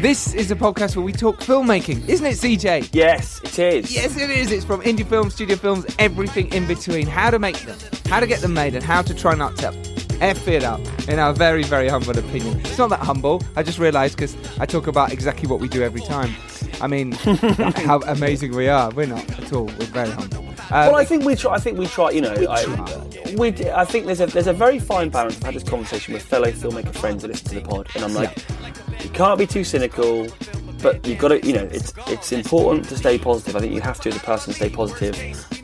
This is a podcast where we talk filmmaking, isn't it, CJ? Yes, it is. Yes, it is. It's from indie films, studio films, everything in between. How to make them, how to get them made, and how to try not to F it up, in our very, very humble opinion. It's not that humble. I just realised because I talk about exactly what we do every time. I mean, how amazing we are. We're not at all. We're very humble. Uh, well, I think we try. I think we try. You know, I, we. I think there's a there's a very fine balance. I've had this conversation with fellow filmmaker friends that listen to the pod, and I'm like, you can't be too cynical, but you've got to. You know, it's it's important to stay positive. I think you have to, as a person, stay positive,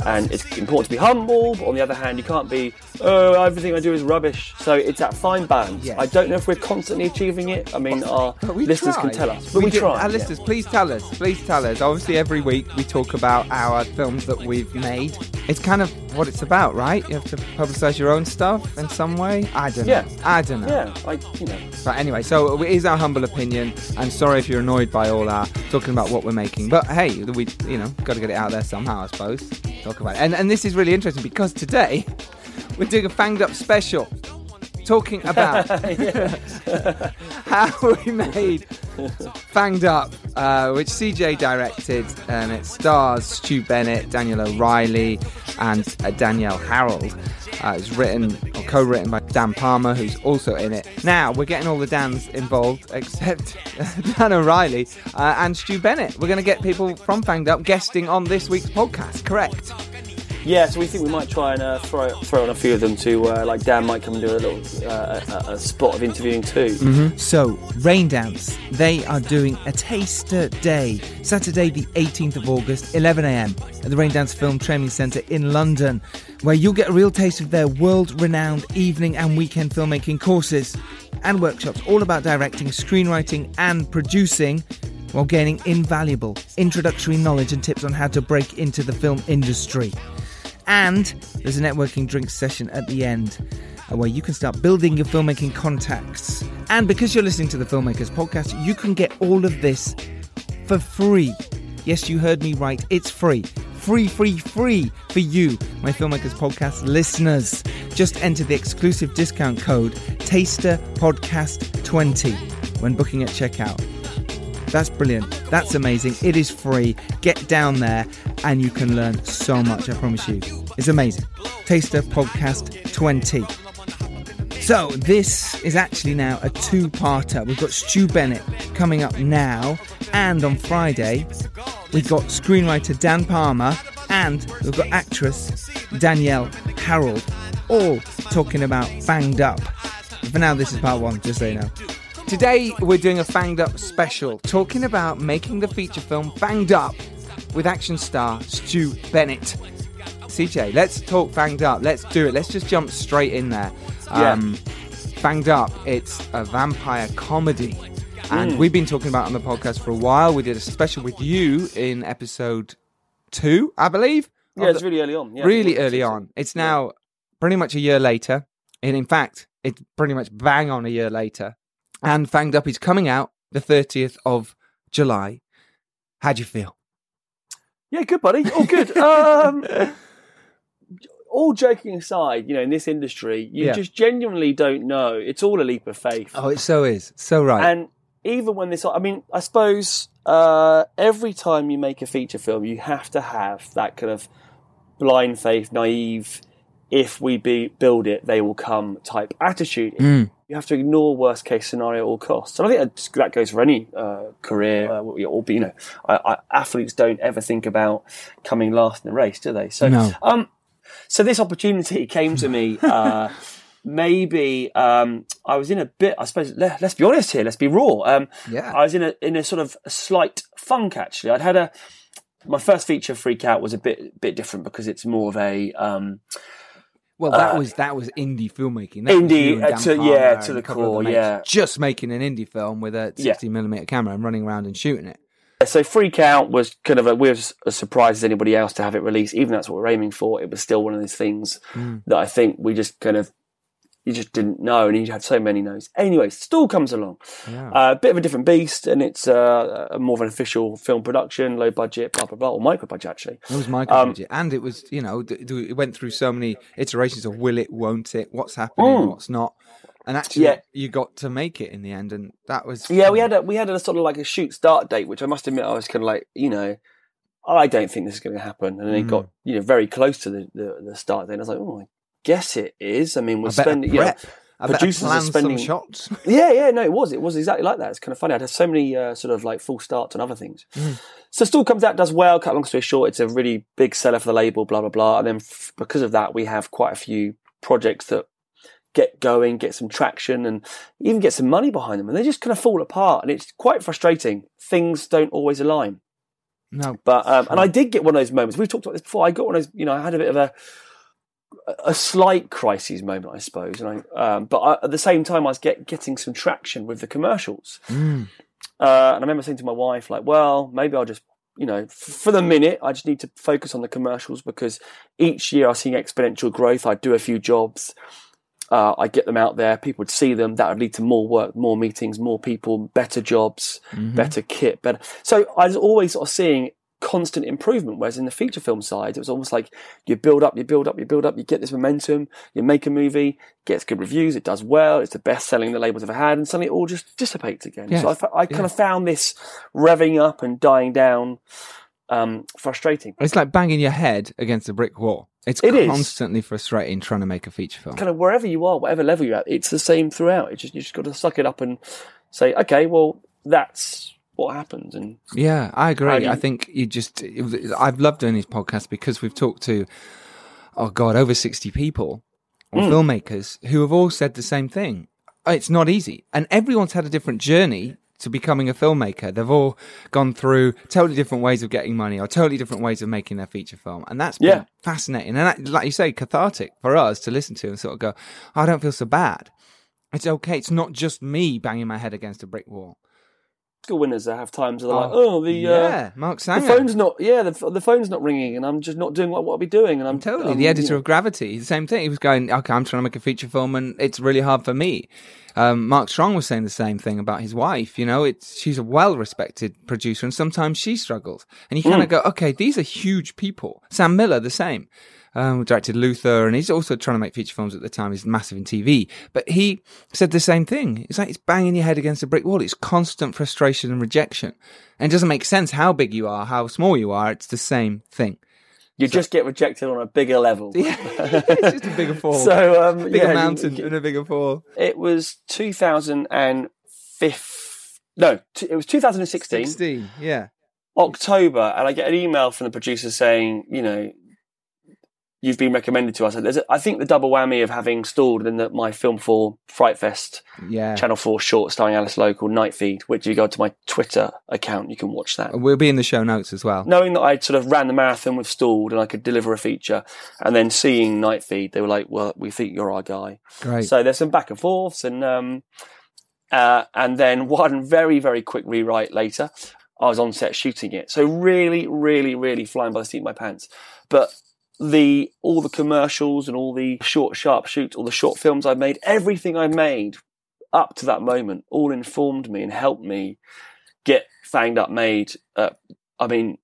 and it's important to be humble. But on the other hand, you can't be, oh, everything I do is rubbish. So it's that fine balance. Yes. I don't know if we're constantly achieving it. I mean, our listeners try. can tell us, but we, do- try. Our yeah. listeners, please tell us. Please tell us. Obviously, every week we talk about our films that we've made. It's kind of what it's about, right? You have to publicise your own stuff in some way. I don't Yeah. know. I don't know. Yeah, I, you know. But anyway, so it is our humble opinion. I'm sorry if you're annoyed by all our talking about what we're making. But hey, we, you know, got to get it out there somehow, I suppose. Talk about it. And, and this is really interesting because today we're doing a fanged up special. Talking about how we made Fanged Up, uh, which CJ directed, and it stars Stu Bennett, Daniel O'Reilly, and uh, Danielle Harold. Uh, it's written or co-written by Dan Palmer, who's also in it. Now we're getting all the Dans involved, except Dan O'Reilly uh, and Stu Bennett. We're going to get people from Fanged Up guesting on this week's podcast. Correct? Yeah, so we think we might try and uh, throw throw on a few of them to uh, like Dan might come and do a little uh, a, a spot of interviewing too. So, Raindance, they are doing a taster day, Saturday, the 18th of August, 11am, at the Raindance Film Training Centre in London, where you'll get a real taste of their world renowned evening and weekend filmmaking courses and workshops all about directing, screenwriting, and producing. While gaining invaluable introductory knowledge and tips on how to break into the film industry. And there's a networking drink session at the end uh, where you can start building your filmmaking contacts. And because you're listening to the Filmmakers podcast, you can get all of this for free. Yes, you heard me right. It's free. Free, free, free for you, my Filmmakers podcast listeners. Just enter the exclusive discount code TasterPodcast20 when booking at checkout. That's brilliant. That's amazing. It is free. Get down there and you can learn so much, I promise you. It's amazing. Taster Podcast 20. So, this is actually now a two parter. We've got Stu Bennett coming up now, and on Friday, we've got screenwriter Dan Palmer, and we've got actress Danielle Harold, all talking about Fanged Up. For now, this is part one, just so you know. Today, we're doing a Fanged Up special, talking about making the feature film Fanged Up with action star Stu Bennett. CJ, let's talk Fanged Up. Let's do it. Let's just jump straight in there. Um, Fanged Up, it's a vampire comedy. And we've been talking about it on the podcast for a while. We did a special with you in episode two, I believe. Yeah, it's the- really early on. Yeah, really early on. It's now pretty much a year later. And in fact, it's pretty much bang on a year later. And Fanged Up is coming out the 30th of July. How do you feel? Yeah, good, buddy. All good. um, all joking aside, you know, in this industry, you Yeah. just genuinely don't know. It's all a leap of faith. Oh, it so is. So right. And even when this, I mean, I suppose uh, every time you make a feature film, you have to have that kind of blind faith, naive, if we be, build it, they will come type attitude. Mm. You have to ignore worst case scenario at all costs. And I think that, that goes for any uh, career, uh, or you know, I, I, athletes don't ever think about coming last in the race, do they? So, No. um, so this opportunity came to me. Uh, maybe um, I was in a bit. I suppose. Let, us be honest here. Let's be raw. Um, Yeah. I was in a in a sort of a slight funk. Actually, I'd had a my first feature freak out was a bit bit different because it's more of a um, Well, that was that was indie filmmaking. That was Indie, uh, to- yeah, to the core, yeah. just making an indie film with a Yeah. millimeter camera and running around and shooting it. So Freak Out was kind of a, we were as surprised as anybody else to have it released. Even that's what we're aiming for. It was still one of those things that I think we just kind of, you just didn't know and he had so many no's. Anyway, Stalled comes along. Yeah. A uh, bit of a different beast and it's uh, a more of an official film production, low budget, blah, blah, blah, or micro budget actually. It was micro Um, budget, and it was you know it went through so many iterations of will it, won't it, what's happening, Mm. what's not, and actually Yeah. you got to make it in the end, and that was Yeah, we had a, we had a sort of like a shoot start date, which I must admit I was kind of like, you know, I don't think this is going to happen. And then it Mm. got, you know, very close to the, the, the start Then I was like, oh, I guess it is. I mean, we're I spending, prep. I producers are spending- shots. Yeah, yeah, no, it was. It was exactly like that. It's kind of funny. I'd had so many uh, sort of like full starts and other things. Mm. So still comes out, does well. Cut long story short, it's a really big seller for the label. Blah blah blah. And then f- because of that, we have quite a few projects that get going, get some traction, and even get some money behind them. And they just kind of fall apart, and it's quite frustrating. Things don't always align. No, But um, and I did get one of those moments. We've talked about this before. I got one of those. You know, I had a bit of a a slight crisis moment, I suppose. And I, um, but I, at the same time, I was get, getting some traction with the commercials. Mm. Uh, and I remember saying to my wife, like, well, maybe I'll just, you know, f- for the minute, I just need to focus on the commercials because each year I'm seeing exponential growth. I do a few jobs. Uh, I get them out there. People would see them. That would lead to more work, more meetings, more people, better jobs, better kit, better. So I was always sort of seeing constant improvement. Whereas in the feature film side, it was almost like you build up, you build up, you build up, you get this momentum, you make a movie, gets good reviews, it does well, it's the best selling the label's ever had, and suddenly it all just dissipates again. Yes. So I, I kind of found this revving up and dying down um, frustrating. It's like banging your head against a brick wall. It's It is. constantly frustrating trying to make a feature film. Kind of wherever you are, whatever level you're at, it's the same throughout. It's just you just got to suck it up and say, okay, well, that's what happens. And Yeah, I agree. you- I think you just was, i've loved doing these podcasts because we've talked to, oh God, over 60 people or Mm. filmmakers who have all said the same thing. It's not easy. And everyone's had a different journey to becoming a filmmaker. They've all gone through totally different ways of getting money or totally different ways of making their feature film. And that's been Yeah. fascinating. And that, like you say, cathartic for us to listen to and sort of go, "Oh, I don't feel so bad. It's okay. It's not just me banging my head against a brick wall. School winners that have times where they're like, Oh, oh, the yeah, Mark uh, Sanger. the phone's not, yeah, the, the phone's not ringing, and I'm just not doing what, what I'll be doing, and I'm Totally. um, the editor of Gravity, the same thing. He was going, okay, I'm trying to make a feature film and it's really hard for me. Um, Mark Strong was saying the same thing about his wife. You know, it's, she's a well respected producer and sometimes she struggles. And you kind Mm. of go, okay, these are huge people. Sam Miller, the same. Um, directed Luther and he's also trying to make feature films at the time. He's massive in TV, but he said the same thing. It's like it's banging your head against a brick wall. It's constant frustration and rejection. And it doesn't make sense how big you are, how small you are. It's the same thing. you just get rejected on a bigger level. Yeah, it's just a bigger fall. So um, bigger yeah, mountain you- and a bigger fall. It was 2005. No, t- it was 2016, 16, yeah. October, and I get an email from the producer saying, you know, you've been recommended to us. There's a, I think the double whammy of having stalled in that my film for Fright Fest Yeah. Channel 4 short starring Alice Local Night Feed, which you go to my Twitter account, you can watch that. We'll be in the show notes as well. Knowing that I'd sort of ran the marathon with Stalled and I could deliver a feature, and then seeing Night Feed, they were like, well, we think you're our guy. Great. So there's some back and forths, and um, uh, and then one very very quick rewrite later, I was on set shooting it. So really, really, really flying by the seat of my pants. But the all the commercials and all the short sharp shoots, all the short films I made, everything I made up to that moment, all informed me and helped me get Fanged Up made. Uh, I mean,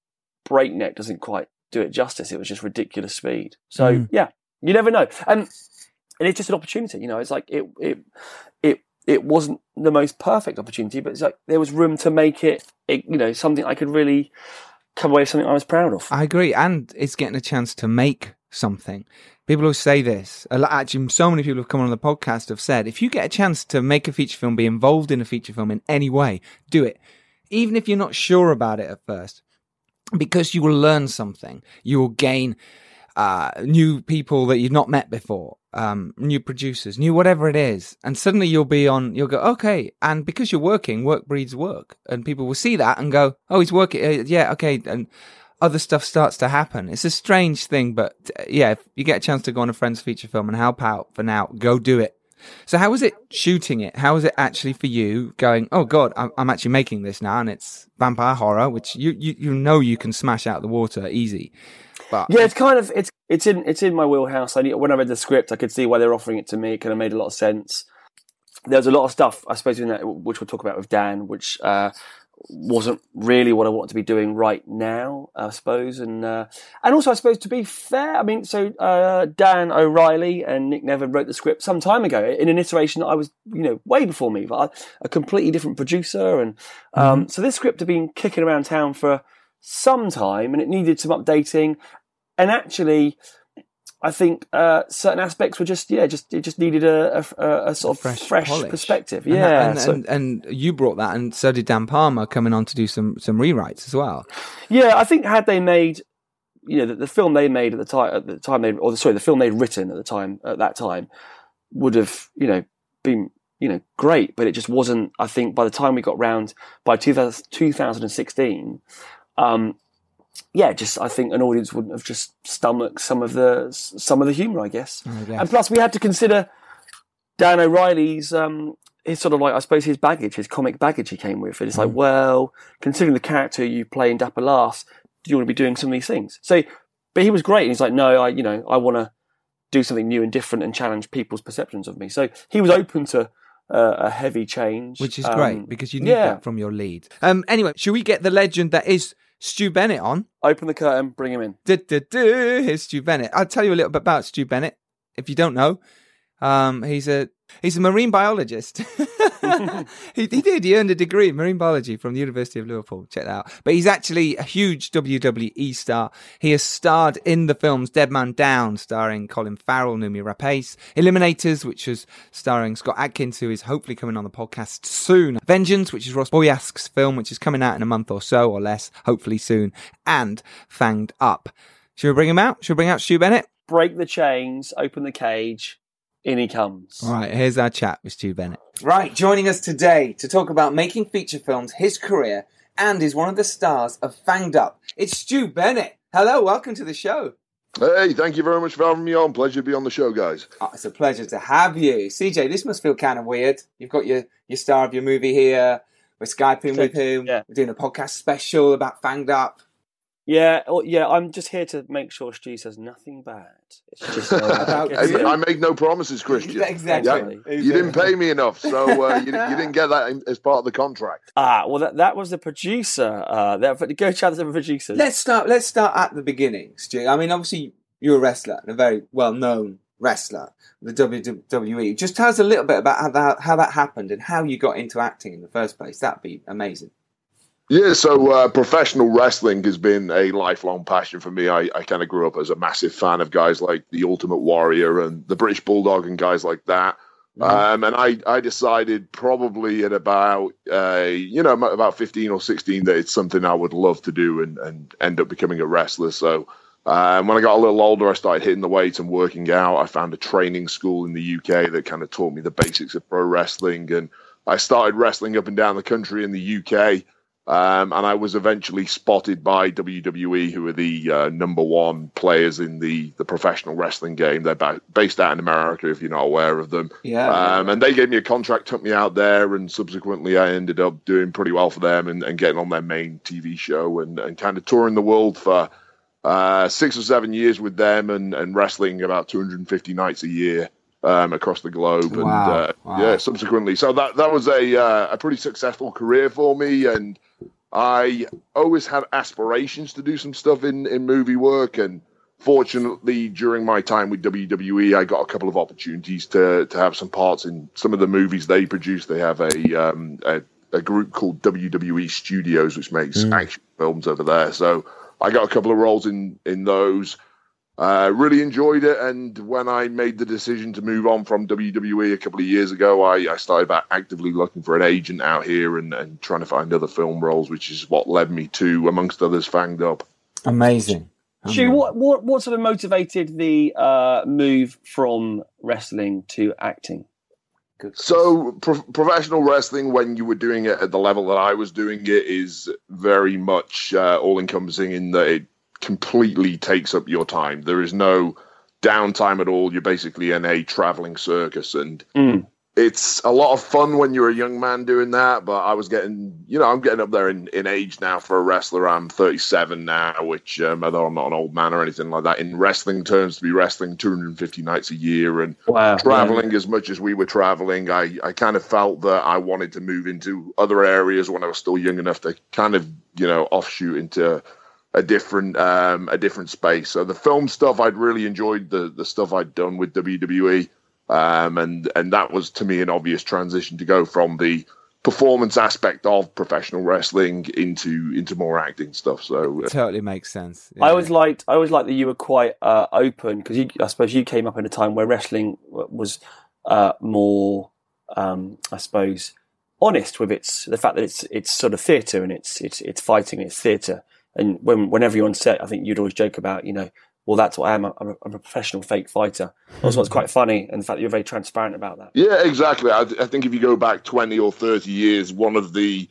breakneck doesn't quite do it justice. It was just ridiculous speed. So Mm. yeah, you never know. And and it's just an opportunity. You know, it's like it it it it wasn't the most perfect opportunity, but it's like there was room to make it, it you know, something I could really come away with something I was proud of. I agree. And it's getting a chance to make something. People who say this, actually, so many people who've come on the podcast have said, if you get a chance to make a feature film, be involved in a feature film in any way, do it. Even if you're not sure about it at first, because you will learn something. You will gain uh, new people that you've not met before, um, new producers, new whatever it is. And suddenly you'll be on, you'll go, okay. And because you're working, work breeds work. And people will see that and go, oh, he's working. Uh, yeah, okay. And other stuff starts to happen. It's a strange thing, but uh, yeah, if you get a chance to go on a friend's feature film and help out for now, go do it. So how was it shooting it? How was it actually for you going, oh God, I'm, I'm actually making this now and it's vampire horror, which you, you, you know you can smash out the water easy. But yeah, it's kind of, it's, it's in, it's in my wheelhouse. I when I read the script, I could see why they're offering it to me. It kind of made a lot of sense. There's a lot of stuff, I suppose, in that, which we'll talk about with Dan, which, uh, wasn't really what I wanted to be doing right now, I suppose. And uh, and also, I suppose to be fair, I mean, so uh, Dan O'Reilly and Nick Nevern wrote the script some time ago in an iteration that I was, you know, way before me, but a completely different producer. And um, mm-hmm. so this script had been kicking around town for some time, and it needed some updating. And actually, I think uh, certain aspects were just yeah, just it just needed a, a, a sort of fresh, fresh perspective. Yeah, and, that, and, so, and, and, you brought that, and so did Dan Palmer coming on to do some some rewrites as well. Yeah, I think had they made you know the, the film they made at the time at the time they or sorry the film they'd written at the time at that time would have you know been you know great, but it just wasn't. I think by the time we got round by 2000, 2016. Um, yeah, just I think an audience wouldn't have just stomached some of the some of the humour, I guess. I and plus, we had to consider Dan O'Reilly's um, his sort of like I suppose his baggage, his comic baggage he came with. And it's mm. like, well, considering the character you play in Dapper Laughs, do you want to be doing some of these things? So, but he was great. And he's like, no, I you know I want to do something new and different and challenge people's perceptions of me. So he was open to. Uh, a heavy change, which is um, great because you need yeah. that from your lead. Um, anyway, should we get the legend that is Stu Bennett on. Open the curtain, bring him in. Du, du, du. Here's Stu Bennett. I'll tell you a little bit about Stu Bennett if you don't know. Um, he's a he's a marine biologist. he, he, did. He earned a degree in marine biology from the University of Liverpool. Check that out. But he's actually a huge WWE star. He has starred in the films Dead Man Down, starring Colin Farrell, Noomi Rapace, Eliminators, which was starring Scott Adkins, who is hopefully coming on the podcast soon. Vengeance, which is Ross Boyask's film, which is coming out in a month or so or less, hopefully soon, and Fanged Up. Should we bring him out? Should we bring out Stu Bennett? Break the chains, open the cage in he comes. All right, here's our chat with Stu Bennett. Right, joining us today to talk about making feature films, his career, and is one of the stars of Fanged Up. It's Stu Bennett. Hello, welcome to the show. Hey, thank you very much for having me on. Pleasure to be on the show, guys. Oh, it's a pleasure to have you. CJ, this must feel kind of weird. You've got your, your star of your movie here. We're Skyping with him. Yeah. We're doing a podcast special about Fanged Up. Yeah, yeah. I'm just here to make sure Stu says nothing bad. It's just uh, I, I, make no promises, Christian. exactly. Yeah, you didn't pay me enough, so uh, you, you, didn't get that as part of the contract. Ah, well, that, that was the producer. Uh, that, go chat to the producers. Let's start. Let's start at the beginning, Stu. I mean, obviously, you're a wrestler, and a very well-known wrestler, the WWE. Just tell us a little bit about how that, how that happened and how you got into acting in the first place. That'd be amazing. Yeah, so uh, professional wrestling has been a lifelong passion for me. I, I kind of grew up as a massive fan of guys like the Ultimate Warrior and the British Bulldog and guys like that. Mm-hmm. Um, and I, I decided probably at about, uh, you know, about 15 or 16 that it's something I would love to do and, and end up becoming a wrestler. So um, when I got a little older, I started hitting the weights and working out. I found a training school in the UK that kind of taught me the basics of pro wrestling. And I started wrestling up and down the country in the UK. Um, and I was eventually spotted by WWE, who are the uh, number one players in the, the professional wrestling game. They're ba- based out in America, if you're not aware of them. Yeah, um, And they gave me a contract, took me out there, and subsequently I ended up doing pretty well for them and, and getting on their main TV show and, and kind of touring the world for uh, six or seven years with them and, and wrestling about 250 nights a year. Um, across the globe, wow. and uh, wow. yeah, subsequently, so that that was a uh, a pretty successful career for me, and I always had aspirations to do some stuff in, in movie work, and fortunately, during my time with WWE, I got a couple of opportunities to to have some parts in some of the movies they produce. They have a um, a, a, group called WWE Studios, which makes mm. action films over there. So I got a couple of roles in in those. Uh, really enjoyed it, and when I made the decision to move on from WWE a couple of years ago, I, I started back actively looking for an agent out here and, and trying to find other film roles, which is what led me to, amongst others, Fanged Up. Amazing. Stu, what, what what sort of motivated the uh, move from wrestling to acting? So, pro- professional wrestling, when you were doing it at the level that I was doing it, is very much uh, all encompassing in that it completely takes up your time. There is no downtime at all. You're basically in a traveling circus, and Mm. it's a lot of fun when you're a young man doing that. But I was getting, you know, I'm getting up there in, in age now for a wrestler. I'm 37 now, which, um, although I'm not an old man or anything like that, in wrestling terms, to be wrestling 250 nights a year and Wow, traveling as much as we were traveling, I, I kind of felt that I wanted to move into other areas when I was still young enough to kind of, you know, offshoot into a different um, a different space. So the film stuff, I'd really enjoyed the the stuff I'd done with WWE, um, and and that was to me an obvious transition to go from the performance aspect of professional wrestling into into more acting stuff. So uh, Totally makes sense. I always liked I always liked that you were quite uh, open because I suppose you came up in a time where wrestling was uh, more, um, I suppose, honest with its the fact that it's it's sort of theatre and it's it's it's fighting, it's theatre. And when whenever you're on set, I think you'd always joke about you know, well that's what I am. I'm a, I'm a professional fake fighter. Also, it's quite funny, and the fact that you're very transparent about that. Yeah, exactly. I, I think if you go back 20 or 30 years, one of the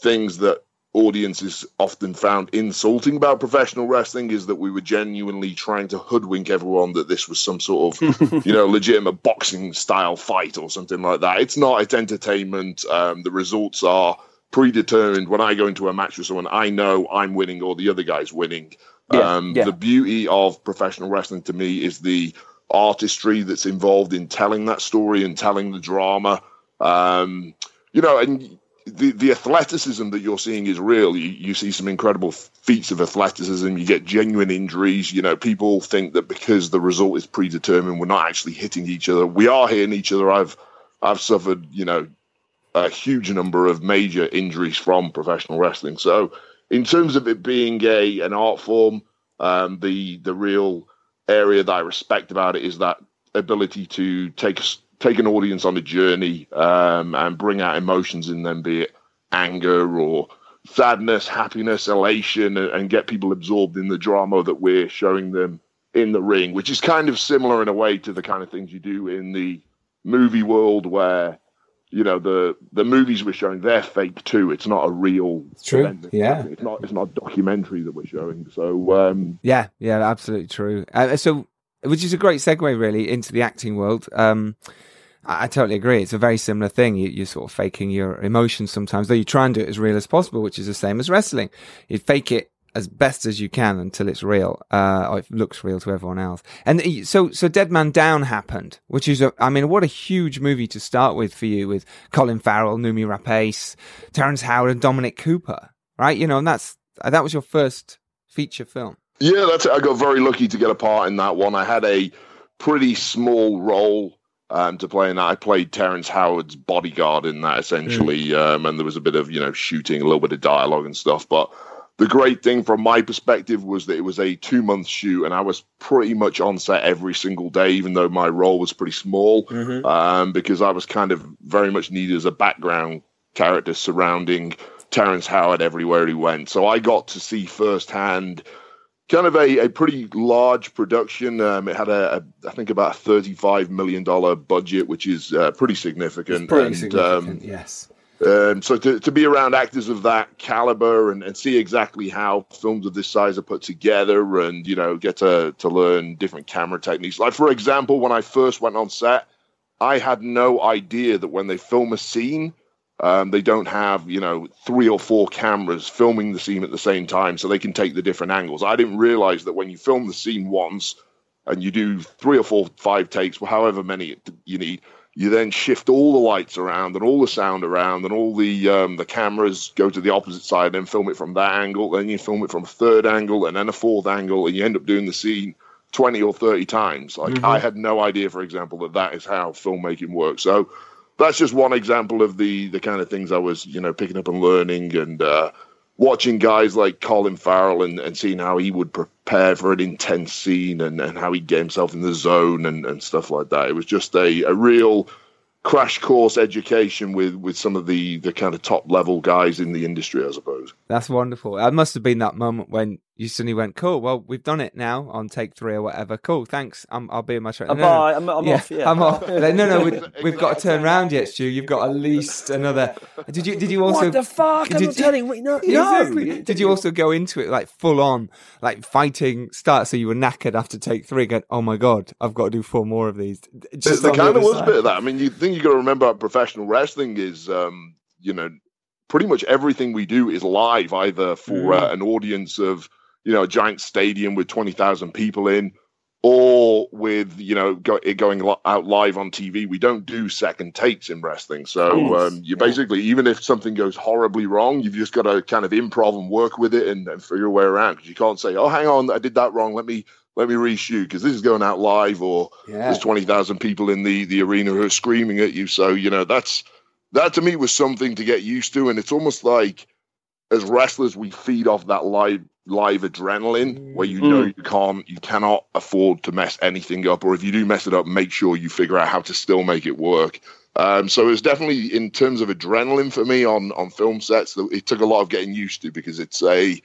things that audiences often found insulting about professional wrestling is that we were genuinely trying to hoodwink everyone that this was some sort of, you know, legitimate boxing style fight or something like that. It's not, it's entertainment. Um, the results are predetermined. When I go into a match with someone, I know I'm winning or the other guy's winning. Yeah, um, yeah. The beauty of professional wrestling to me is the artistry that's involved in telling that story and telling the drama. Um, you know, and the the athleticism that you're seeing is real. You, you see some incredible feats of athleticism. You get genuine injuries. You know, people think that because the result is predetermined, we're not actually hitting each other. We are hitting each other. I've I've suffered, you know, a huge number of major injuries from professional wrestling. So, in terms of it being a an art form, um, the the real area that I respect about it is that ability to take take an audience on a journey um, and bring out emotions in them, be it anger or sadness, happiness, elation, and get people absorbed in the drama that we're showing them in the ring, which is kind of similar in a way to the kind of things you do in the movie world where you know the the movies we're showing they're fake too it's not a real It's true, event. yeah. it's not it's not a documentary that we're showing so um Yeah, yeah, absolutely true. Uh, so, which is a great segue, really, into the acting world. Um, I, I totally agree. It's a very similar thing. You, you're sort of faking your emotions sometimes, though you try and do it as real as possible, which is the same as wrestling. You fake it as best as you can until it's real, uh, or it looks real to everyone else. And so, so Dead Man Down happened, which is, a, I mean, what a huge movie to start with for you, with Colin Farrell, Noomi Rapace, Terrence Howard, and Dominic Cooper, right? You know, and that's that was your first feature film. Yeah, that's it. I got very lucky to get a part in that one. I had a pretty small role um, to play in that. I played Terrence Howard's bodyguard in that essentially, um, and there was a bit of you know shooting, a little bit of dialogue and stuff. But the great thing from my perspective was that it was a two month shoot, and I was pretty much on set every single day, even though my role was pretty small, um, because I was kind of very much needed as a background character surrounding Terrence Howard everywhere he went. So I got to see firsthand kind of a, a pretty large production. Um, it had a, a I think about a thirty-five million dollar budget, which is uh, pretty significant. and, Um, yes. Um, so to, to be around actors of that caliber and, and see exactly how films of this size are put together, and you know get to to learn different camera techniques. Like for example, when I first went on set, I had no idea that when they film a scene, um, they don't have you know three or four cameras filming the scene at the same time, so they can take the different angles. I didn't realize that when you film the scene once and you do three or four, five takes, well, however many you need, you then shift all the lights around and all the sound around and all the um, the cameras go to the opposite side and film it from that angle. Then you film it from a third angle and then a fourth angle, and you end up doing the scene twenty or thirty times. Like I had no idea, for example, that that is how filmmaking works. So that's just one example of the the kind of things I was you know picking up and learning and. Uh, watching guys like Colin Farrell and, and seeing how he would prepare for an intense scene and, and how he'd get himself in the zone and, and stuff like that. It was just a, a real crash course education with with some of the the kind of top level guys in the industry, I suppose. That's wonderful. That must have been that moment when you suddenly went, "Cool, well, we've done it now on take three or whatever. Cool, thanks. i will be in my train. No, bye. No. I'm, I'm yeah, off. Yeah, I'm off. no, no, we, have got to turn around yet, Stu. You've got at least another. Did you? Did you also? What the fuck? Did, I'm not telling. You. No, exactly. Did you also go into it like full on, like fighting start? So you were knackered after take three. Going, oh my god, I've got to do four more of these. Just there kind of was a bit of that. I mean, you think you got to remember, professional wrestling is, um, you know, pretty much everything we do is live, either for mm. uh, an audience of you know, a giant stadium with 20,000 people in, or with, you know, go, it going out live on TV. We don't do second takes in wrestling. So um, you basically, even if something goes horribly wrong, you've just got to kind of improv and work with it and, and figure your way around because you can't say, oh, hang on, I did that wrong. Let me let me reshoot because this is going out live or yeah. there's 20,000 people in the, the arena who are screaming at you. So, you know, that's that to me was something to get used to. And it's almost like as wrestlers, we feed off that live live adrenaline where you know mm. you can't you cannot afford to mess anything up or if you do mess it up make sure you figure out how to still make it work um, so it's definitely in terms of adrenaline for me on on film sets it took a lot of getting used to because it's a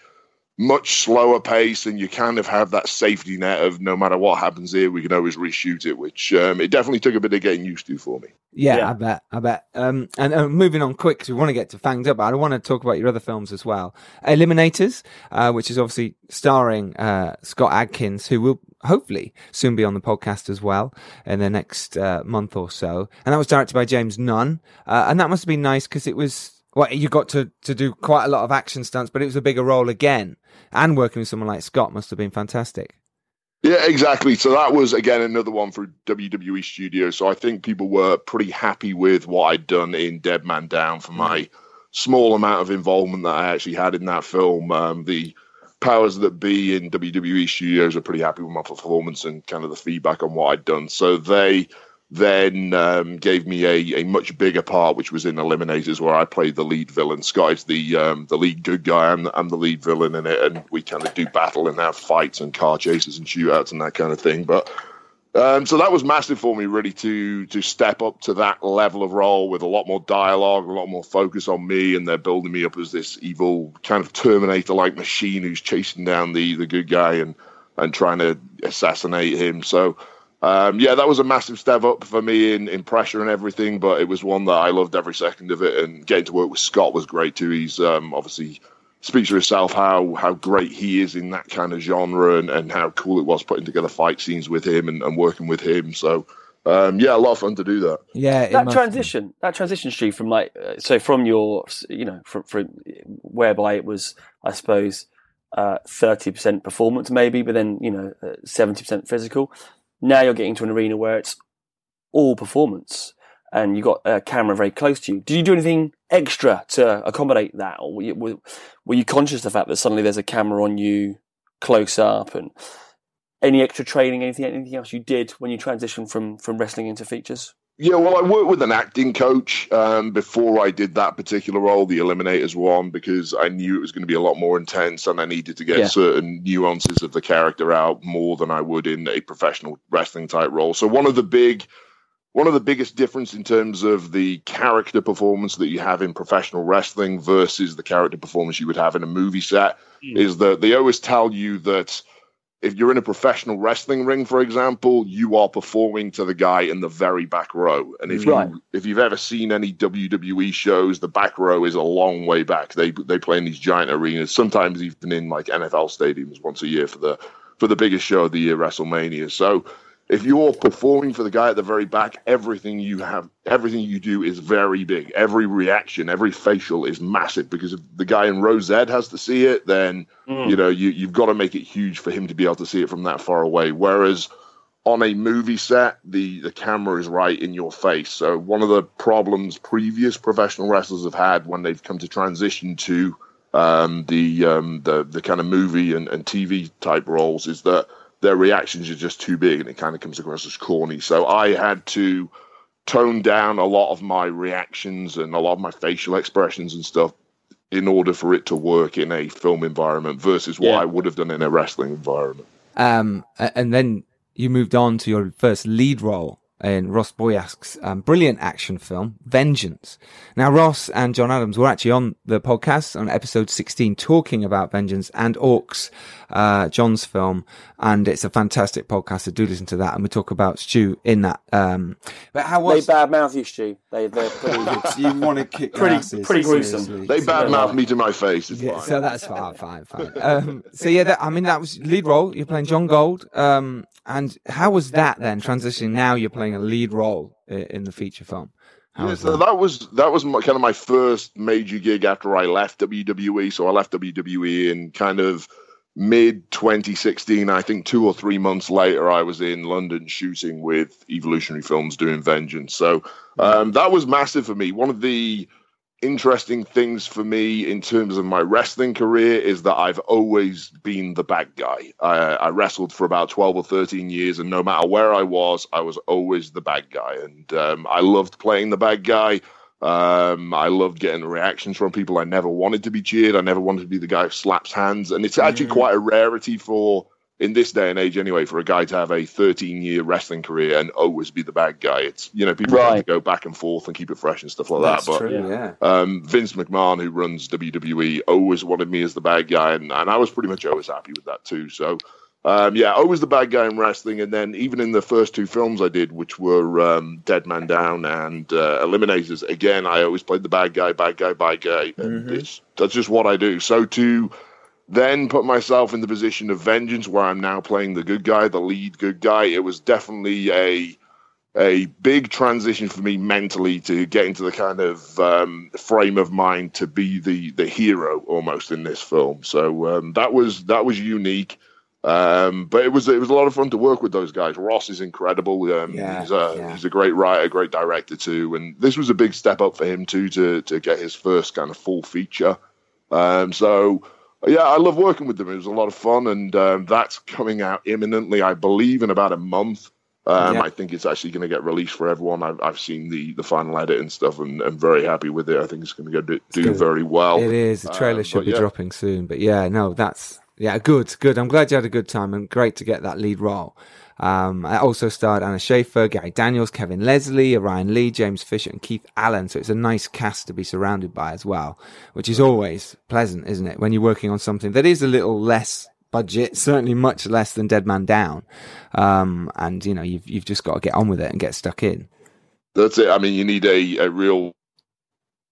much slower pace and you kind of have that safety net of no matter what happens here we can always reshoot it which um, it definitely took a bit of getting used to for me. Yeah, yeah. i bet i bet. Um, and uh, moving on quick because we want to get to fanged up but i want to talk about your other films as well. Eliminators uh, which is obviously starring uh, scott adkins who will hopefully soon be on the podcast as well in the next uh, month or so. And that was directed by james nunn. Uh, and that must have been nice because it was well, you got to, to do quite a lot of action stunts, but it was a bigger role again. And working with someone like Scott must have been fantastic. Yeah, exactly. So that was again another one for WWE Studios. So I think people were pretty happy with what I'd done in Dead Man Down for my small amount of involvement that I actually had in that film. Um, the powers that be in WWE Studios are pretty happy with my performance and kind of the feedback on what I'd done. So they then um, gave me a, a much bigger part, which was in Eliminators, where I played the lead villain. Scott's the um, the lead good guy. I'm the, I'm the lead villain in it, and we kind of do battle and have fights and car chases and shootouts and that kind of thing. But um, so that was massive for me, really, to to step up to that level of role with a lot more dialogue, a lot more focus on me, and they're building me up as this evil kind of Terminator-like machine who's chasing down the the good guy and and trying to assassinate him. So um, yeah, that was a massive step up for me in, in pressure and everything, but it was one that I loved every second of it. And getting to work with Scott was great too. He's um, obviously speaks for himself how how great he is in that kind of genre and, and how cool it was putting together fight scenes with him and, and working with him. So um, yeah, a lot of fun to do that. Yeah, that transition, be. that transition, Steve, from like uh, so from your you know from, from whereby it was, I suppose, uh, thirty uh, percent performance maybe, but then you know uh, seventy uh, percent physical. Now you're getting to an arena where it's all performance and you got a camera very close to you. Did you do anything extra to accommodate that, or were you, were, were you conscious of the fact that suddenly there's a camera on you close up, and any extra training, anything, anything else you did when you transitioned from from wrestling into features? Yeah, well, I worked with an acting coach um, before I did that particular role, the Eliminators one, because I knew it was going to be a lot more intense and I needed to get yeah. certain nuances of the character out more than I would in a professional wrestling type role. So one of the big one of the biggest difference in terms of the character performance that you have in professional wrestling versus the character performance you would have in a movie set mm. is that they always tell you that if you're in a professional wrestling ring, for example, you are performing to the guy in the very back row. And if right. you if you've ever seen any WWE shows, the back row is a long way back. They they play in these giant arenas, sometimes even in like NFL stadiums once a year for the for the biggest show of the year, WrestleMania. So if you're performing for the guy at the very back, everything you have, everything you do is very big. Every reaction, every facial is massive because if the guy in row Z has to see it, then mm. you know you, you've got to make it huge for him to be able to see it from that far away. Whereas on a movie set, the the camera is right in your face. So one of the problems previous professional wrestlers have had when they've come to transition to um, the um, the the kind of movie and, and TV type roles is that their reactions are just too big and it kind of comes across as corny. So I had to tone down a lot of my reactions and a lot of my facial expressions and stuff in order for it to work in a film environment versus what Yeah. I would have done in a wrestling environment. Um, and then you moved on to your first lead role in Ross Boyask's um, brilliant action film, Vengeance. Now, Ross and John Adams were actually on the podcast on episode 16 talking about Vengeance and Orcs, uh, John's film. And it's a fantastic podcast. So do listen to that. And we talk about Stu in that. Um, but how They was bad mouth you, Stu. They, they're pretty, you want to kick Pretty- asses, pretty gruesome. seriously. They badmouth me to my face. It's Yeah, fine. so that's fine, fine, fine. Um, so yeah, that, I mean, that was lead role. You're playing John Gold. Um, and how was that then transitioning? Now you're playing a lead role in the feature film. How Yeah, so that? that was that was my, kind of my first major gig after I left WWE. So I left WWE in kind of mid 2016. I think two or three months later, I was in London shooting with Evolutionary Films doing Vengeance. So um, that was massive for me. One of the interesting things for me in terms of my wrestling career is that I've always been the bad guy. I, I wrestled for about 12 or 13 years, and no matter where I was, I was always the bad guy. And um, I loved playing the bad guy. Um, I loved getting reactions from people. I never wanted to be cheered. I never wanted to be the guy who slaps hands. And it's actually quite a rarity for, in this day and age anyway, for a guy to have a 13 year wrestling career and always be the bad guy. It's, you know, people tend to go back and forth and keep it fresh and stuff like That's that. But true. yeah. um, Vince McMahon, who runs WWE, always wanted me as the bad guy, and, and I was pretty much always happy with that too. So, um, yeah, always the bad guy in wrestling, and then even in the first two films I did, which were um, Dead Man Down and uh, Eliminators, again, I always played the bad guy, bad guy, bad guy, and it's, that's just what I do. So to then put myself in the position of vengeance, where I'm now playing the good guy, the lead good guy, it was definitely a a big transition for me mentally to get into the kind of um, frame of mind to be the the hero almost in this film. So um, that was that was unique. Um, but it was it was a lot of fun to work with those guys. Ross is incredible. Um, Yeah, he's a yeah. he's a great writer, great director too. And this was a big step up for him too to to get his first kind of full feature. Um, so yeah, I love working with them. It was a lot of fun, and um, that's coming out imminently, I believe, in about a month. Um, Yeah. I think it's actually going to get released for everyone. I've, I've seen the, the final edit and stuff, and I'm very happy with it. I think it's going to go do, do very well. It is. The trailer Um, should be yeah. dropping soon. But yeah, no, that's yeah, good, good. I'm glad you had a good time and great to get that lead role. Um, I also starred Anna Schaefer, Gary Daniels, Kevin Leslie, Ryan Lee, James Fisher, and Keith Allen. So it's a nice cast to be surrounded by as well, which is always pleasant, isn't it? When you're working on something that is a little less budget, certainly much less than Dead Man Down. Um, and you know, you've, you've just got to get on with it and get stuck in. That's it. I mean, you need a, a real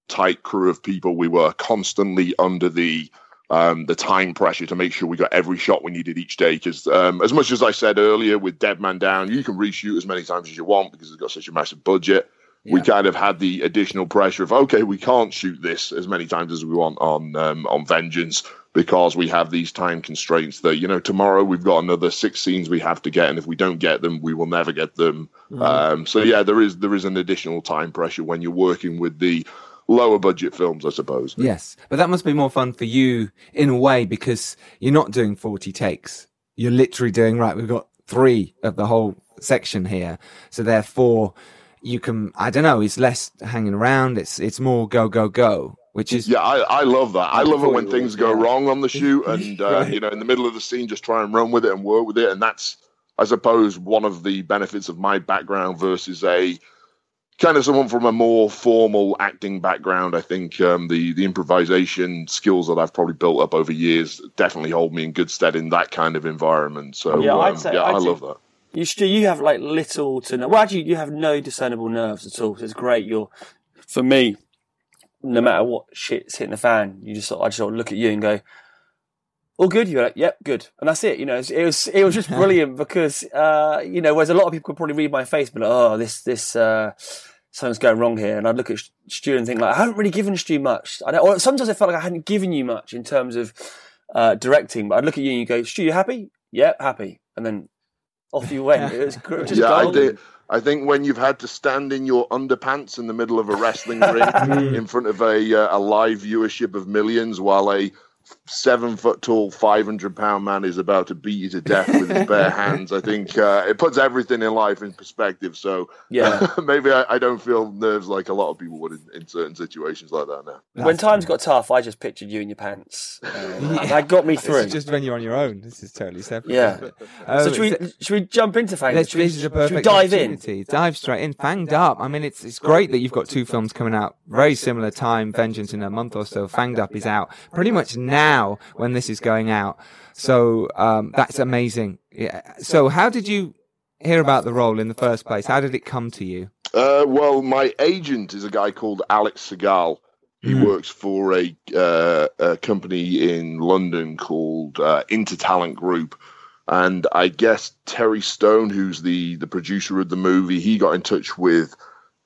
tight crew of people. We were constantly under the um, the time pressure to make sure we got every shot we needed each day. Because um, as much as I said earlier, with Dead Man Down, you can reshoot as many times as you want because it's got such a massive budget. We kind of had the additional pressure of okay, we can't shoot this as many times as we want on um, on Vengeance because we have these time constraints. That you know, tomorrow we've got another six scenes we have to get, and if we don't get them, we will never get them. Um, so yeah, there is there is an additional time pressure when you're working with the lower budget films, I suppose. Yes, but that must be more fun for you in a way because you're not doing 40 takes. You're literally doing, right, we've got three of the whole section here. So therefore you can, I don't know, it's less hanging around. It's, it's more go, go, go, which is, Yeah, I, I love that. I love it when things go yeah. wrong on the shoot, and uh, Right. you know, in the middle of the scene, just try and run with it and work with it. And that's, I suppose, one of the benefits of my background versus a kind of someone from a more formal acting background. I think um, the the improvisation skills that I've probably built up over years definitely hold me in good stead in that kind of environment. So Yeah, I'd um, say- yeah, I'd I love that. You you have like little to no. Well, actually, you have no discernible nerves at all. So it's great. You're, for me, no matter what shit's hitting the fan, you just sort. Of, I just sort of look at you and go, "All good." You're like, "Yep, good," and that's it. You know, it was it was just brilliant because uh, you know, whereas a lot of people could probably read my face, but like, oh, this this. Uh, Something's going wrong here, and I'd look at Stu and think like I haven't really given Stu much. I don't, or sometimes I felt like I hadn't given you much in terms of uh, directing. But I'd look at you and you go, Stu, you happy? Yep, happy. And then off you went. It was gr- just yeah, I golden. did. I think when you've had to stand in your underpants in the middle of a wrestling ring in front of a uh, a live viewership of millions while a seven foot tall, 500 pound man is about to beat you to death with his bare hands. I think uh, it puts everything in life in perspective. So Yeah. maybe I, I don't feel nerves like a lot of people would in, in certain situations like that now. when times got tough, I just pictured you in your pants. Um, That got me through. is just when you're on your own. This is totally separate. Yeah. Um, so should we should we jump into Fang? Let's, Should we, this is a should we perfect dive in? Dive straight in, fanged up. I mean, it's it's great that you've got two films coming out very similar time. Vengeance in a month or so. Fanged up is out pretty much now when this is going out. So um, that's amazing. Yeah. So how did you hear about the role in the first place? How did it come to you? Uh, well, my agent is a guy called Alex Segal. He Mhm. works for a, uh, a company in London called uh, Intertalent Group. And I guess Terry Stone, who's the, the producer of the movie, he got in touch with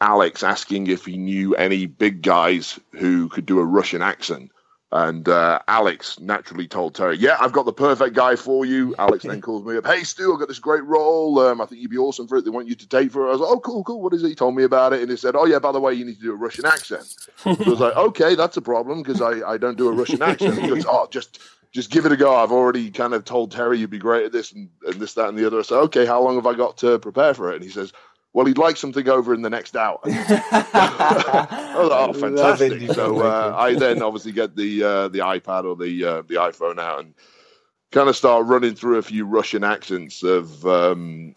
Alex asking if he knew any big guys who could do a Russian accent. And uh, Alex naturally told Terry, "Yeah, I've got the perfect guy for you." Alex then calls me up, "Hey, Stu, I've got this great role. Um, I think you'd be awesome for it. They want you to take for it." I was like, "Oh, cool, cool. What is it?" He told me about it, and he said, "Oh, yeah, by the way, you need to do a Russian accent." so I was like, "Okay, that's a problem because I, I don't do a Russian accent." He goes, "Oh, just just give it a go. I've already kind of told Terry you'd be great at this and, and this, that, and the other." I said, "Okay, how long have I got to prepare for it?" And he says. Well, he'd like something over in the next hour. Like, oh, fantastic! So uh. I then obviously get the uh, the iPad or the uh, the iPhone out and kind of start running through a few Russian accents of um,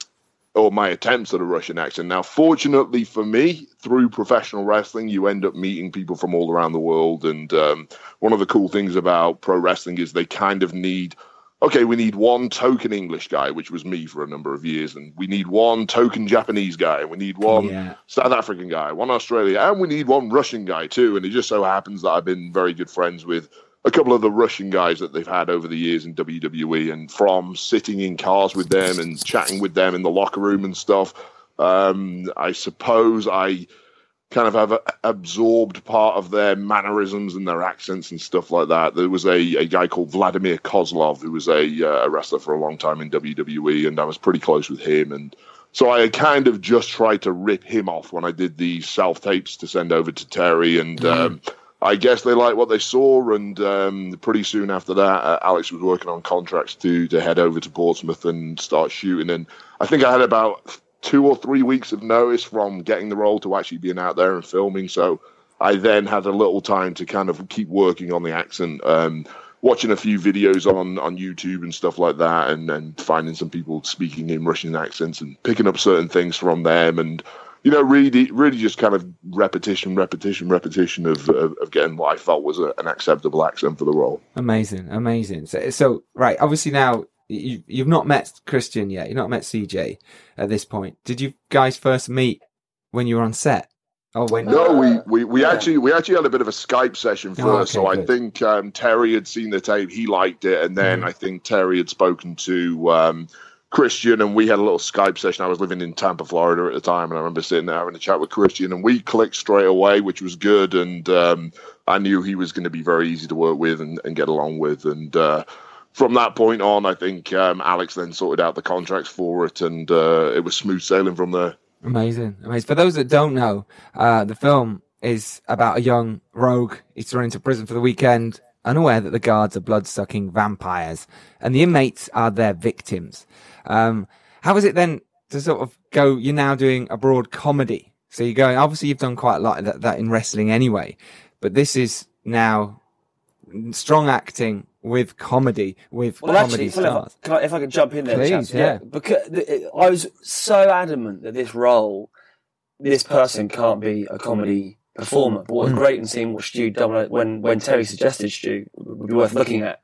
or my attempts at a Russian accent. Now, fortunately for me, through professional wrestling, you end up meeting people from all around the world, and um, one of the cool things about pro wrestling is they kind of need. Okay, we need one token English guy, which was me for a number of years, and we need one token Japanese guy, and we need one Yeah. South African guy, one Australia, and we need one Russian guy too. And it just so happens that I've been very good friends with a couple of the Russian guys that they've had over the years in WWE, and from sitting in cars with them and chatting with them in the locker room and stuff. Um, I suppose I kind of have a, absorbed part of their mannerisms and their accents and stuff like that. There was a, a guy called Vladimir Kozlov who was a, uh, a wrestler for a long time in WWE, and I was pretty close with him. And so I kind of just tried to rip him off when I did the self tapes to send over to Terry, and um, I guess they liked what they saw. And um, pretty soon after that, uh, Alex was working on contracts to to head over to Portsmouth and start shooting. And I think I had about two or three weeks of notice from getting the role to actually being out there and filming. So I then had a little time to kind of keep working on the accent. Um, watching a few videos on on YouTube and stuff like that, and finding some people speaking in Russian accents and picking up certain things from them, and you know, really, really just kind of repetition, repetition, repetition of of, of getting what I felt was a, an acceptable accent for the role. Amazing, amazing. So, so right, obviously now you, you've not met Christian yet. You've not met CJ at this point. Did you guys first meet when you were on set? Oh, when? No, we, we, we actually we actually had a bit of a Skype session first. Oh, okay, so I good. think um, Terry had seen the tape, he liked it, and then Mhm. I think Terry had spoken to um, Christian, and we had a little Skype session. I was living in Tampa, Florida at the time, and I remember sitting there having a chat with Christian, and we clicked straight away, which was good. And um, I knew he was going to be very easy to work with and, and get along with, and. Uh, from that point on, I think um, Alex then sorted out the contracts for it, and uh, it was smooth sailing from there. Amazing, amazing. For those that don't know, uh, the film is about a young rogue. He's thrown into prison for the weekend, unaware that the guards are blood-sucking vampires, and the inmates are their victims. Um, how is it then to sort of go? You're now doing a broad comedy, so you're going. Obviously, you've done quite a lot of that, that in wrestling anyway, but this is now strong acting with comedy with Well, comedy actually, stars. can I, if I could jump in there, Please, chaps, yeah. Because I was so adamant that this role, this person can't be a comedy performer. But what was Mm. great in seeing what Stu done when when Terry suggested Stu would be worth looking at,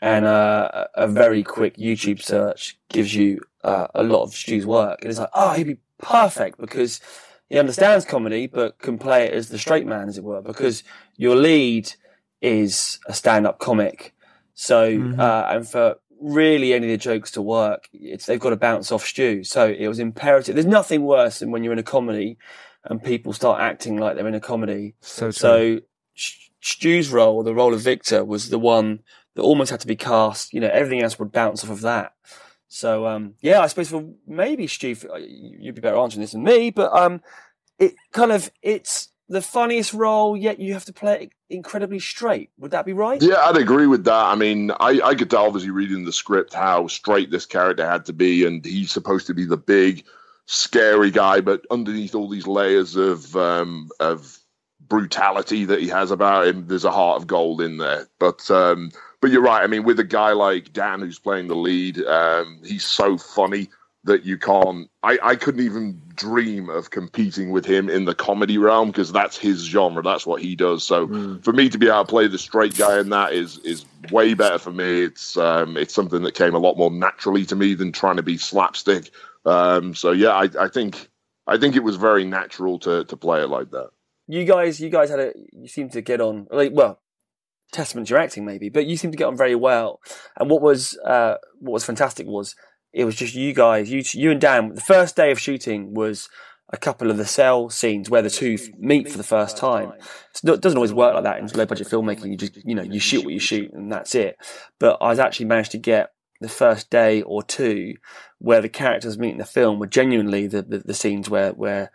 and uh, a a very quick YouTube search gives you uh, a lot of Stu's work, and it's like, oh, he'd be perfect because he understands comedy, but can play it as the straight man, as it were, because your lead is a stand-up comic. So, Mhm. uh, and for really any of the jokes to work, it's they've got to bounce off Stu. So it was imperative. There's nothing worse than when you're in a comedy and people start acting like they're in a comedy. So. So Stu's role, the role of Victor, was the one that almost had to be cast. You know, everything else would bounce off of that. So um, yeah, I suppose for maybe Stu, you'd be better answering this than me, but um, it kind of it's the funniest role, yet you have to play it incredibly straight. Would that be right? Yeah, I'd agree with that. I mean, I, I could tell, obviously, reading the script, how straight this character had to be, and he's supposed to be the big, scary guy, but underneath all these layers of um, of brutality that he has about him, there's a heart of gold in there. But um, but you're right. I mean, with a guy like Dan who's playing the lead, um, he's so funny that you can't. I, I couldn't even dream of competing with him in the comedy realm because that's his genre. That's what he does. So mm. for me to be able to play the straight guy in that is is way better for me. It's um, it's something that came a lot more naturally to me than trying to be slapstick. Um, so yeah, I, I think I think it was very natural to to play it like that. You guys, you guys had a you seem to get on like well testament to your acting maybe, but you seem to get on very well. And what was uh, what was fantastic was it was just you guys, you you and Dan. The first day of shooting was a couple of the cell scenes where the two meet for the first time. it doesn't always work like that in low budget filmmaking. You just you know you shoot what you shoot and that's it. But I was actually managed to get the first day or two where the characters meet in the film were genuinely the, the, the scenes where where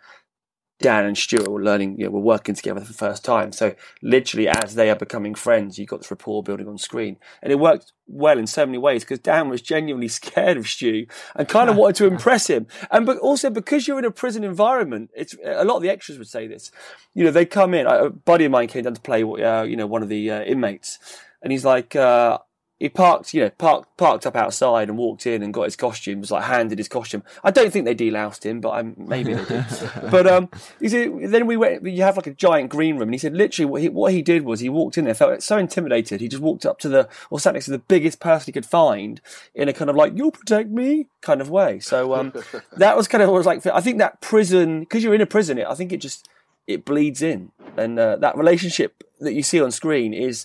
Dan and Stuart were learning, you know, were working together for the first time. So literally, as they are becoming friends, you got this rapport building on screen, and it worked well in so many ways because Dan was genuinely scared of Stu and kind of wanted to impress him, and but also because you're in a prison environment, it's a lot of the extras would say this. You know, they come in. A buddy of mine came down to play, uh, you know, one of the uh, inmates, and he's like. Uh, he parked, you know, parked parked up outside and walked in and got his costume. Was like handed his costume. I don't think they deloused him, but I'm, maybe they did. but um, he said then we went. You have like a giant green room, and he said literally what he what he did was he walked in there, felt so intimidated. He just walked up to the or sat next to the biggest person he could find in a kind of like "you'll protect me" kind of way. So um, that was kind of what was like. I think that prison because you're in a prison. it, I think it just it bleeds in, and uh, that relationship that you see on screen is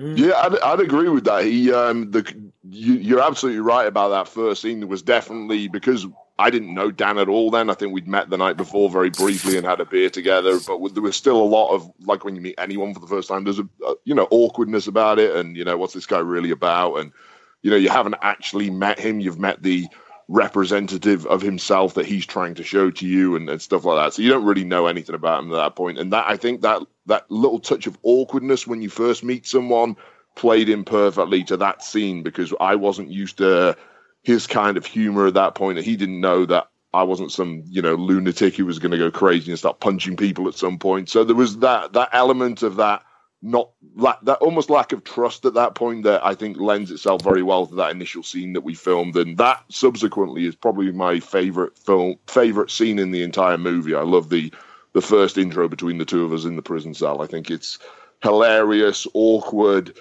Mm. Yeah, I'd, I'd, agree with that. He, um, the you, you're absolutely right about that first scene. It was definitely because I didn't know Dan at all. Then I think we'd met the night before very briefly and had a beer together. But there was still a lot of like when you meet anyone for the first time, there's a, a you know awkwardness about it, and you know what's this guy really about, and you know you haven't actually met him. You've met the representative of himself that he's trying to show to you and, and, stuff like that. So you don't really know anything about him at that point. And that I think that that little touch of awkwardness when you first meet someone played in perfectly to that scene because I wasn't used to his kind of humor at that point. He didn't know that I wasn't some, you know, lunatic who was going to go crazy and start punching people at some point. So there was that that element of that not that almost lack of trust at that point that I think lends itself very well to that initial scene that we filmed, and that subsequently is probably my favorite film, favorite scene in the entire movie. I love the the first intro between the two of us in the prison cell. I think it's hilarious, awkward,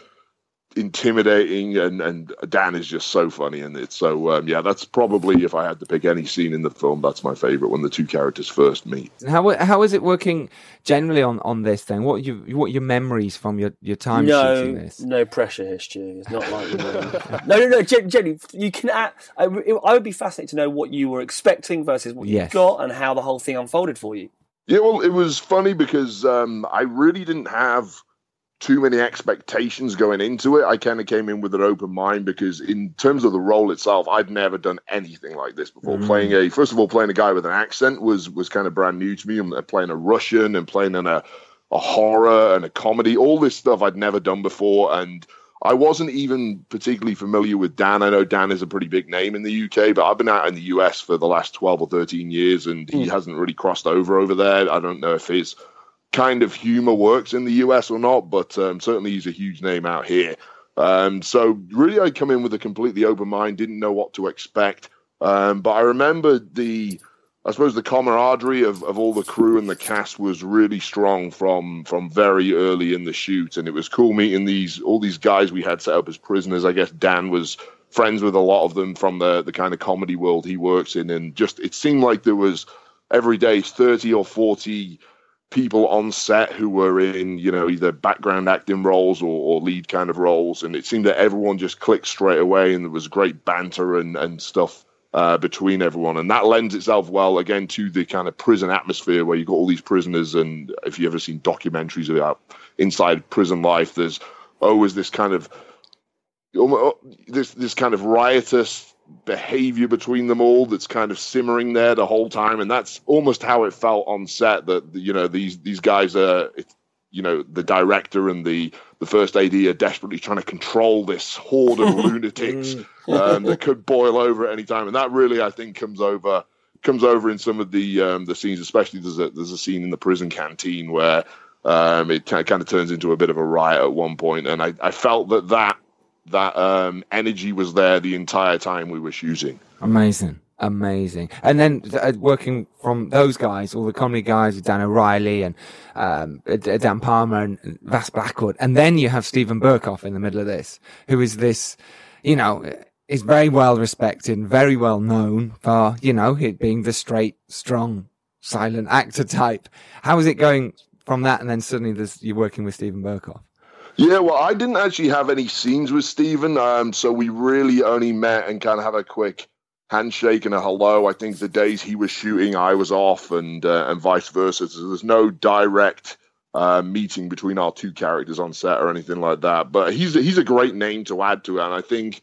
intimidating, and and Dan is just so funny in it. So um, yeah, that's probably if I had to pick any scene in the film, that's my favorite when the two characters first meet. How how is it working generally on, on this thing? What are you what are your memories from your, your time no, shooting this? No pressure here, Stu. It's not like no, no, no. Jenny, you can. Act, I, I would be fascinated to know what you were expecting versus what Yes. you got and how the whole thing unfolded for you. Yeah, well, it was funny because um, I really didn't have too many expectations going into it. I kind of came in with an open mind because, in terms of the role itself, I'd never done anything like this before. Mm. Playing a first of all, playing a guy with an accent was was kind of brand new to me. And playing a Russian and playing in a a horror and a comedy, all this stuff I'd never done before, and I wasn't even particularly familiar with Dan. I know Dan is a pretty big name in the UK, but I've been out in the US for the last 12 or 13 years and he hmm. hasn't really crossed over over there. I don't know if his kind of humor works in the US or not, but um, certainly he's a huge name out here. Um, so really, I come in with a completely open mind, didn't know what to expect. Um, but I remember the, I suppose the camaraderie of, of all the crew and the cast was really strong from from very early in the shoot, and it was cool meeting these all these guys we had set up as prisoners. I guess Dan was friends with a lot of them from the the kind of comedy world he works in, and just it seemed like there was every day thirty or forty people on set who were in, you know, either background acting roles or, or lead kind of roles, and it seemed that everyone just clicked straight away, and there was great banter and and stuff uh, between everyone, and that lends itself well again to the kind of prison atmosphere where you've got all these prisoners, and if you've ever seen documentaries about inside prison life, there's always this kind of this this kind of riotous behavior between them all that's kind of simmering there the whole time. And that's almost how it felt on set that you know these these guys are you know the director and the the first AD are desperately trying to control this horde of lunatics um, that could boil over at any time. And that really I think comes over comes over in some of the um, the scenes especially there's a there's a scene in the prison canteen where um, it kind of, kind of turns into a bit of a riot at one point. And I, I felt that that that um, energy was there the entire time we were shooting. Amazing. Amazing. And then uh, working from those guys, all the comedy guys, Dan O'Reilly and um, uh, Dan Palmer and Vas Blackwood. And then you have Stephen Berkoff in the middle of this, who is this, you know, is very well respected, and very well known for, you know, it being the straight, strong, silent actor type. How is it going from that? And then suddenly you're working with Stephen Berkoff. Yeah, well, I didn't actually have any scenes with Steven, um, so we really only met and kind of had a quick handshake and a hello. I think the days he was shooting, I was off, and uh, and vice versa. So there's no direct uh, meeting between our two characters on set or anything like that. But he's he's a great name to add to it, and I think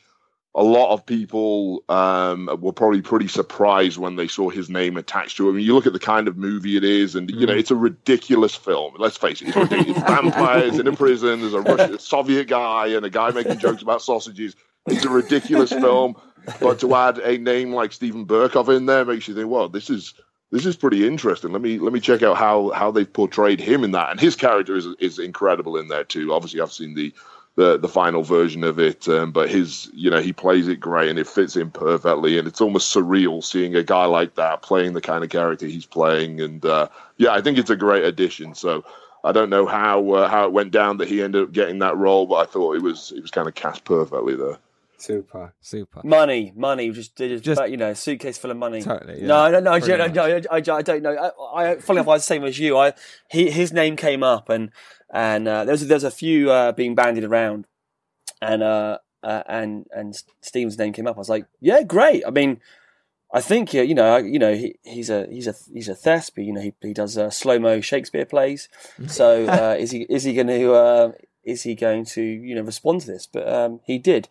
a lot of people um, were probably pretty surprised when they saw his name attached to it. I mean, you look at the kind of movie it is, and you know, it's a ridiculous film. Let's face it, it's ridiculous. vampires in a prison. There's a Russian, Soviet guy and a guy making jokes about sausages. It's a ridiculous film, but to add a name like Stephen Berkoff in there makes you think, well, this is this is pretty interesting. Let me let me check out how how they've portrayed him in that, and his character is is incredible in there too. Obviously, I've seen the the the final version of it. Um, but his, you know, he plays it great and it fits in perfectly, and it's almost surreal seeing a guy like that playing the kind of character he's playing. And uh, yeah, I think it's a great addition. So I don't know how uh, how it went down that he ended up getting that role, but I thought it was it was kind of cast perfectly there. Super, super. Money, money, just, just, Just- you know, suitcase full of money. Totally, yeah. No, no, no, I, Pretty don't- no, I, I, I don't know. I, I, funny enough, I was the same as you. I, he, his name came up, and and uh, there's there's a few uh, being bandied around, and uh, uh, and and Steven's name came up. I was like, yeah, great. I mean, I think you know, you know, he, he's a he's a he's a thespian. You know, he he does uh, slow mo Shakespeare plays. So uh, is he is he going to uh, is he going to you know respond to this? But um, he did.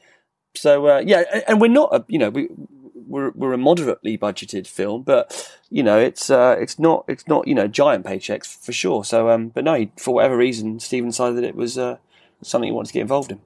So uh, yeah, and, and we're not a, you know we we're we're a moderately budgeted film, but you know it's uh, it's not it's not you know giant paychecks for sure. So um, but no, for whatever reason, Stephen decided that it was uh, something he wanted to get involved in.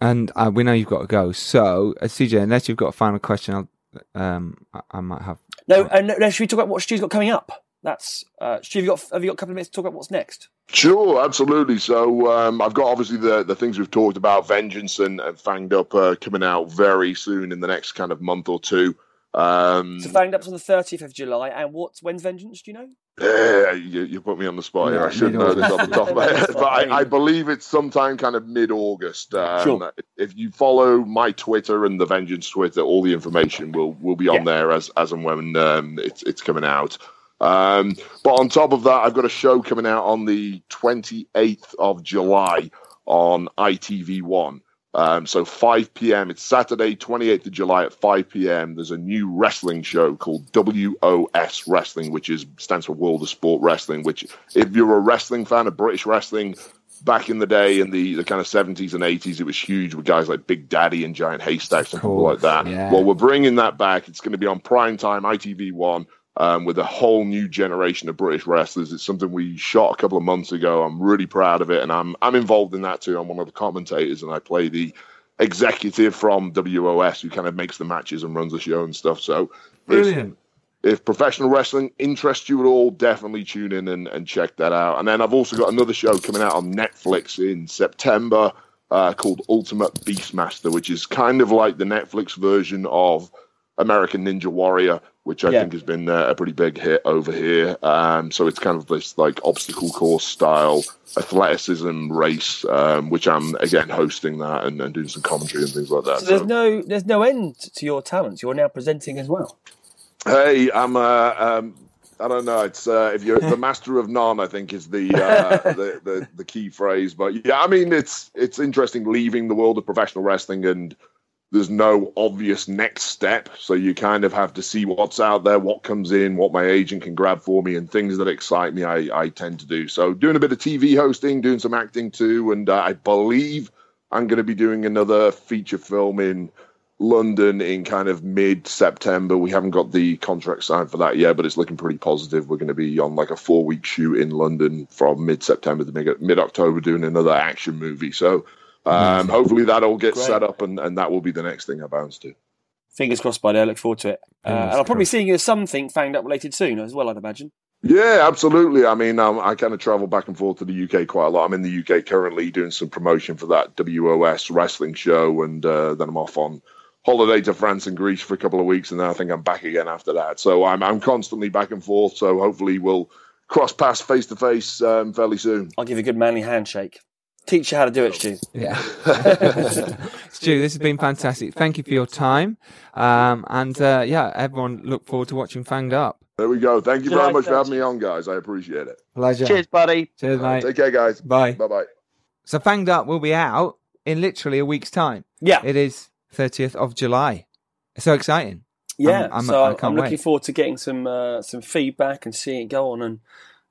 And uh, we know you've got to go. So, uh, CJ, unless you've got a final question, I'll, um, I, I might have. No, and no, should we talk about what Stu's got coming up? That's uh, Stu. Have you got have you got a couple of minutes to talk about what's next? Sure, absolutely. So um, I've got obviously the the things we've talked about, Vengeance and, and Fanged Up, uh, coming out very soon in the next kind of month or two. Um, So Fanged Up's on the thirtieth of July, and what's when's Vengeance? Do you know? Yeah, you, you put me on the spot here. No, I should know this off the top of my head, but I. I believe it's sometime kind of mid-August. Um, Sure. If you follow my Twitter and the Vengeance Twitter, all the information will will be on Yeah. there as as and when um, it's it's coming out. Um, but on top of that, I've got a show coming out on the 28th of July on ITV1. Um, so 5 p.m. It's Saturday, 28th of July at 5 p.m. There's a new wrestling show called WOS Wrestling, which is stands for World of Sport Wrestling. Which, if you're a wrestling fan of British wrestling, back in the day in the, the kind of 70s and 80s, it was huge with guys like Big Daddy and Giant Haystacks and people like that. yeah. Well, we're bringing that back. It's going to be on prime time, ITV1 um, with a whole new generation of British wrestlers. It's something we shot a couple of months ago. I'm really proud of it, and I'm I'm involved in that too. I'm one of the commentators, and I play the executive from WOS who kind of makes the matches and runs the show and stuff. So, if, Brilliant. if professional wrestling interests you at all, definitely tune in and, and check that out. And then I've also got another show coming out on Netflix in September uh, called Ultimate Beastmaster, which is kind of like the Netflix version of American Ninja Warrior, which I Yeah. think has been uh, a pretty big hit over here. Um, so it's kind of this like obstacle course style athleticism race, um, which I'm again hosting that and, and doing some commentary and things like that. So there's So- no there's no end to your talents. You're now presenting as well. Hey, I'm uh, um, I don't know. It's uh, if you're the master of none, I think is the, uh, the the the key phrase. But yeah, I mean, it's it's interesting leaving the world of professional wrestling and there's no obvious next step. So you kind of have to see what's out there, what comes in, what my agent can grab for me, and things that excite me. I I tend to do so. Doing a bit of TV hosting, doing some acting too, and uh, I believe I'm going to be doing another feature film in London in kind of mid September. We haven't got the contract signed for that yet, but it's looking pretty positive. We're going to be on like a four week shoot in London from mid September to mid October doing another action movie. So um, hopefully that all gets Great. set up and, and that will be the next thing I bounce to. Fingers crossed by there. Look forward to it. Uh, and I'll probably see you as something fanged up related soon as well. I'd imagine. Yeah, absolutely. I mean, um, I kind of travel back and forth to the UK quite a lot. I'm in the UK currently doing some promotion for that WOS wrestling show, and uh, then I'm off on holiday to France and Greece for a couple of weeks, and then I think I'm back again after that. So I'm I'm constantly back and forth. So hopefully we'll cross paths face to face um, fairly soon. I'll give you a good manly handshake. Teach you how to do it, Stu. Yeah. Stu, this has been fantastic. Thank you for your time. Um, and uh, yeah, everyone look forward to watching Fanged Up. There we go. Thank you very much for having me on, guys. I appreciate it. Pleasure. Cheers, buddy. Cheers, mate. Take care, guys. Bye. Bye bye. So Fanged Up will be out in literally a week's time. Yeah, It is 30th of July. It's so exciting. yeah. I'm- I'm- so I I'm, looking wait. forward to getting some uh, some feedback and seeing it go on and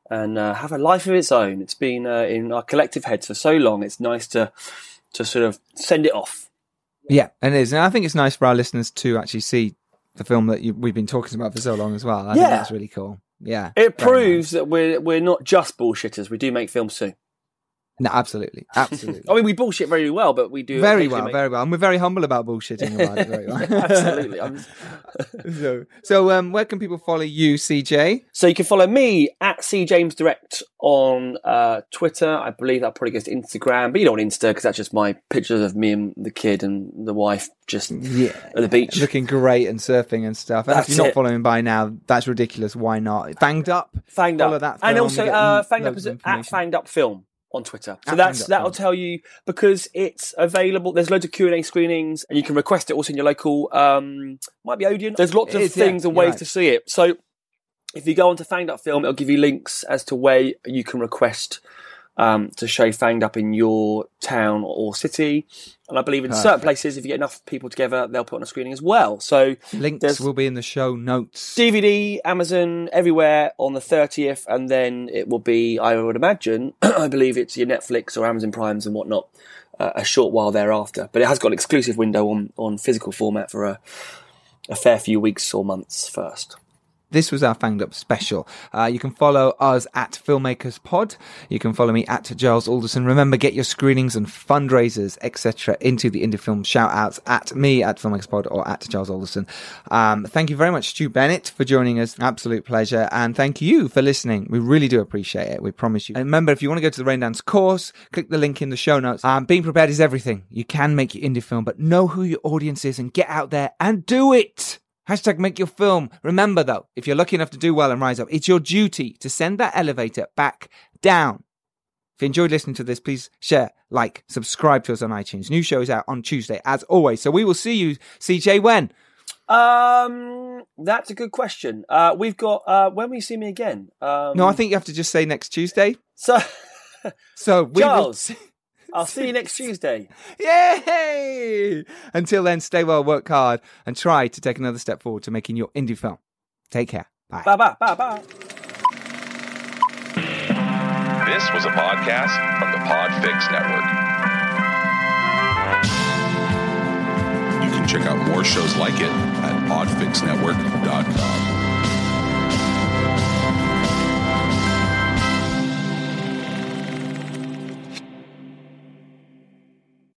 and uh, have a life of its own. It's been uh, in our collective heads for so long. It's nice to to sort of send it off. Yeah, and it is. And I think it's nice for our listeners to actually see the film that you, we've been talking about for so long as well. I think Yeah. that's really cool. Yeah. It proves that we're we're not just bullshitters. We do make films too. No, absolutely. Absolutely. I mean, we bullshit very well, but we do very well, make- very well. And we're very humble about bullshitting about it very well. Absolutely. So, so um, where can people follow you, CJ? So you can follow me at C James Direct on uh, Twitter. I believe that probably goes to Instagram, but you don't want Insta because that's just my pictures of me and the kid and the wife just Yeah. at the beach. Looking great and surfing and stuff. And if you're not it. following by now, that's ridiculous. Why not? Fanged up. Fanged follow up, that and also uh, Fanged Up is at. Fanged Up Film on Twitter. So At that's that'll tell you because it's available. There's loads of Q and A screenings, and you can request it also in your local. Um, might be Odeon. There's lots It of is, yeah, things and ways right. to see it. So if you go onto Fanged Up Film, it'll give you links as to where you can request um, to show Fanged Up in your town or city. And I believe in certain places, if you get enough people together, they'll put on a screening as well. So Links will be in the show notes. DVD, Amazon, everywhere on the 30th, and then it will be, I would imagine, I believe it's your Netflix or Amazon Primes and whatnot, uh, a short while thereafter. But it has got an exclusive window on, on physical format for a, a fair few weeks or months first. This was our Fanged Up special. Uh, you can follow us at Filmmakers Pod. You can follow me at Giles Alderson. Remember, get your screenings and fundraisers, etc., into the indie film shout outs at me at Filmmakers Pod or at Giles Alderson. Um, thank you very much, Stu Bennett, for joining us. Absolute pleasure. And thank you for listening. We really do appreciate it. We promise you. And remember, if you want to go to the Raindance course, click the link in the show notes. Um, being prepared is everything. You can make your indie film, but know who your audience is and get out there and do it. Hashtag make your film. Remember though, if you're lucky enough to do well and rise up, it's your duty to send that elevator back down. If you enjoyed listening to this, please share, like, subscribe to us on iTunes. New show is out on Tuesday, as always. So we will see you, CJ, when? Um, that's a good question. Uh, we've got uh, when will you see me again? Um, No, I think you have to just say next Tuesday. so. So we Charles. will. I'll see you next Tuesday. Yay! Until then, stay well, work hard, and try to take another step forward to making your indie film. Take care. Bye. Bye bye bye bye. This was a podcast from the Podfix Network. You can check out more shows like it at podfixnetwork.com.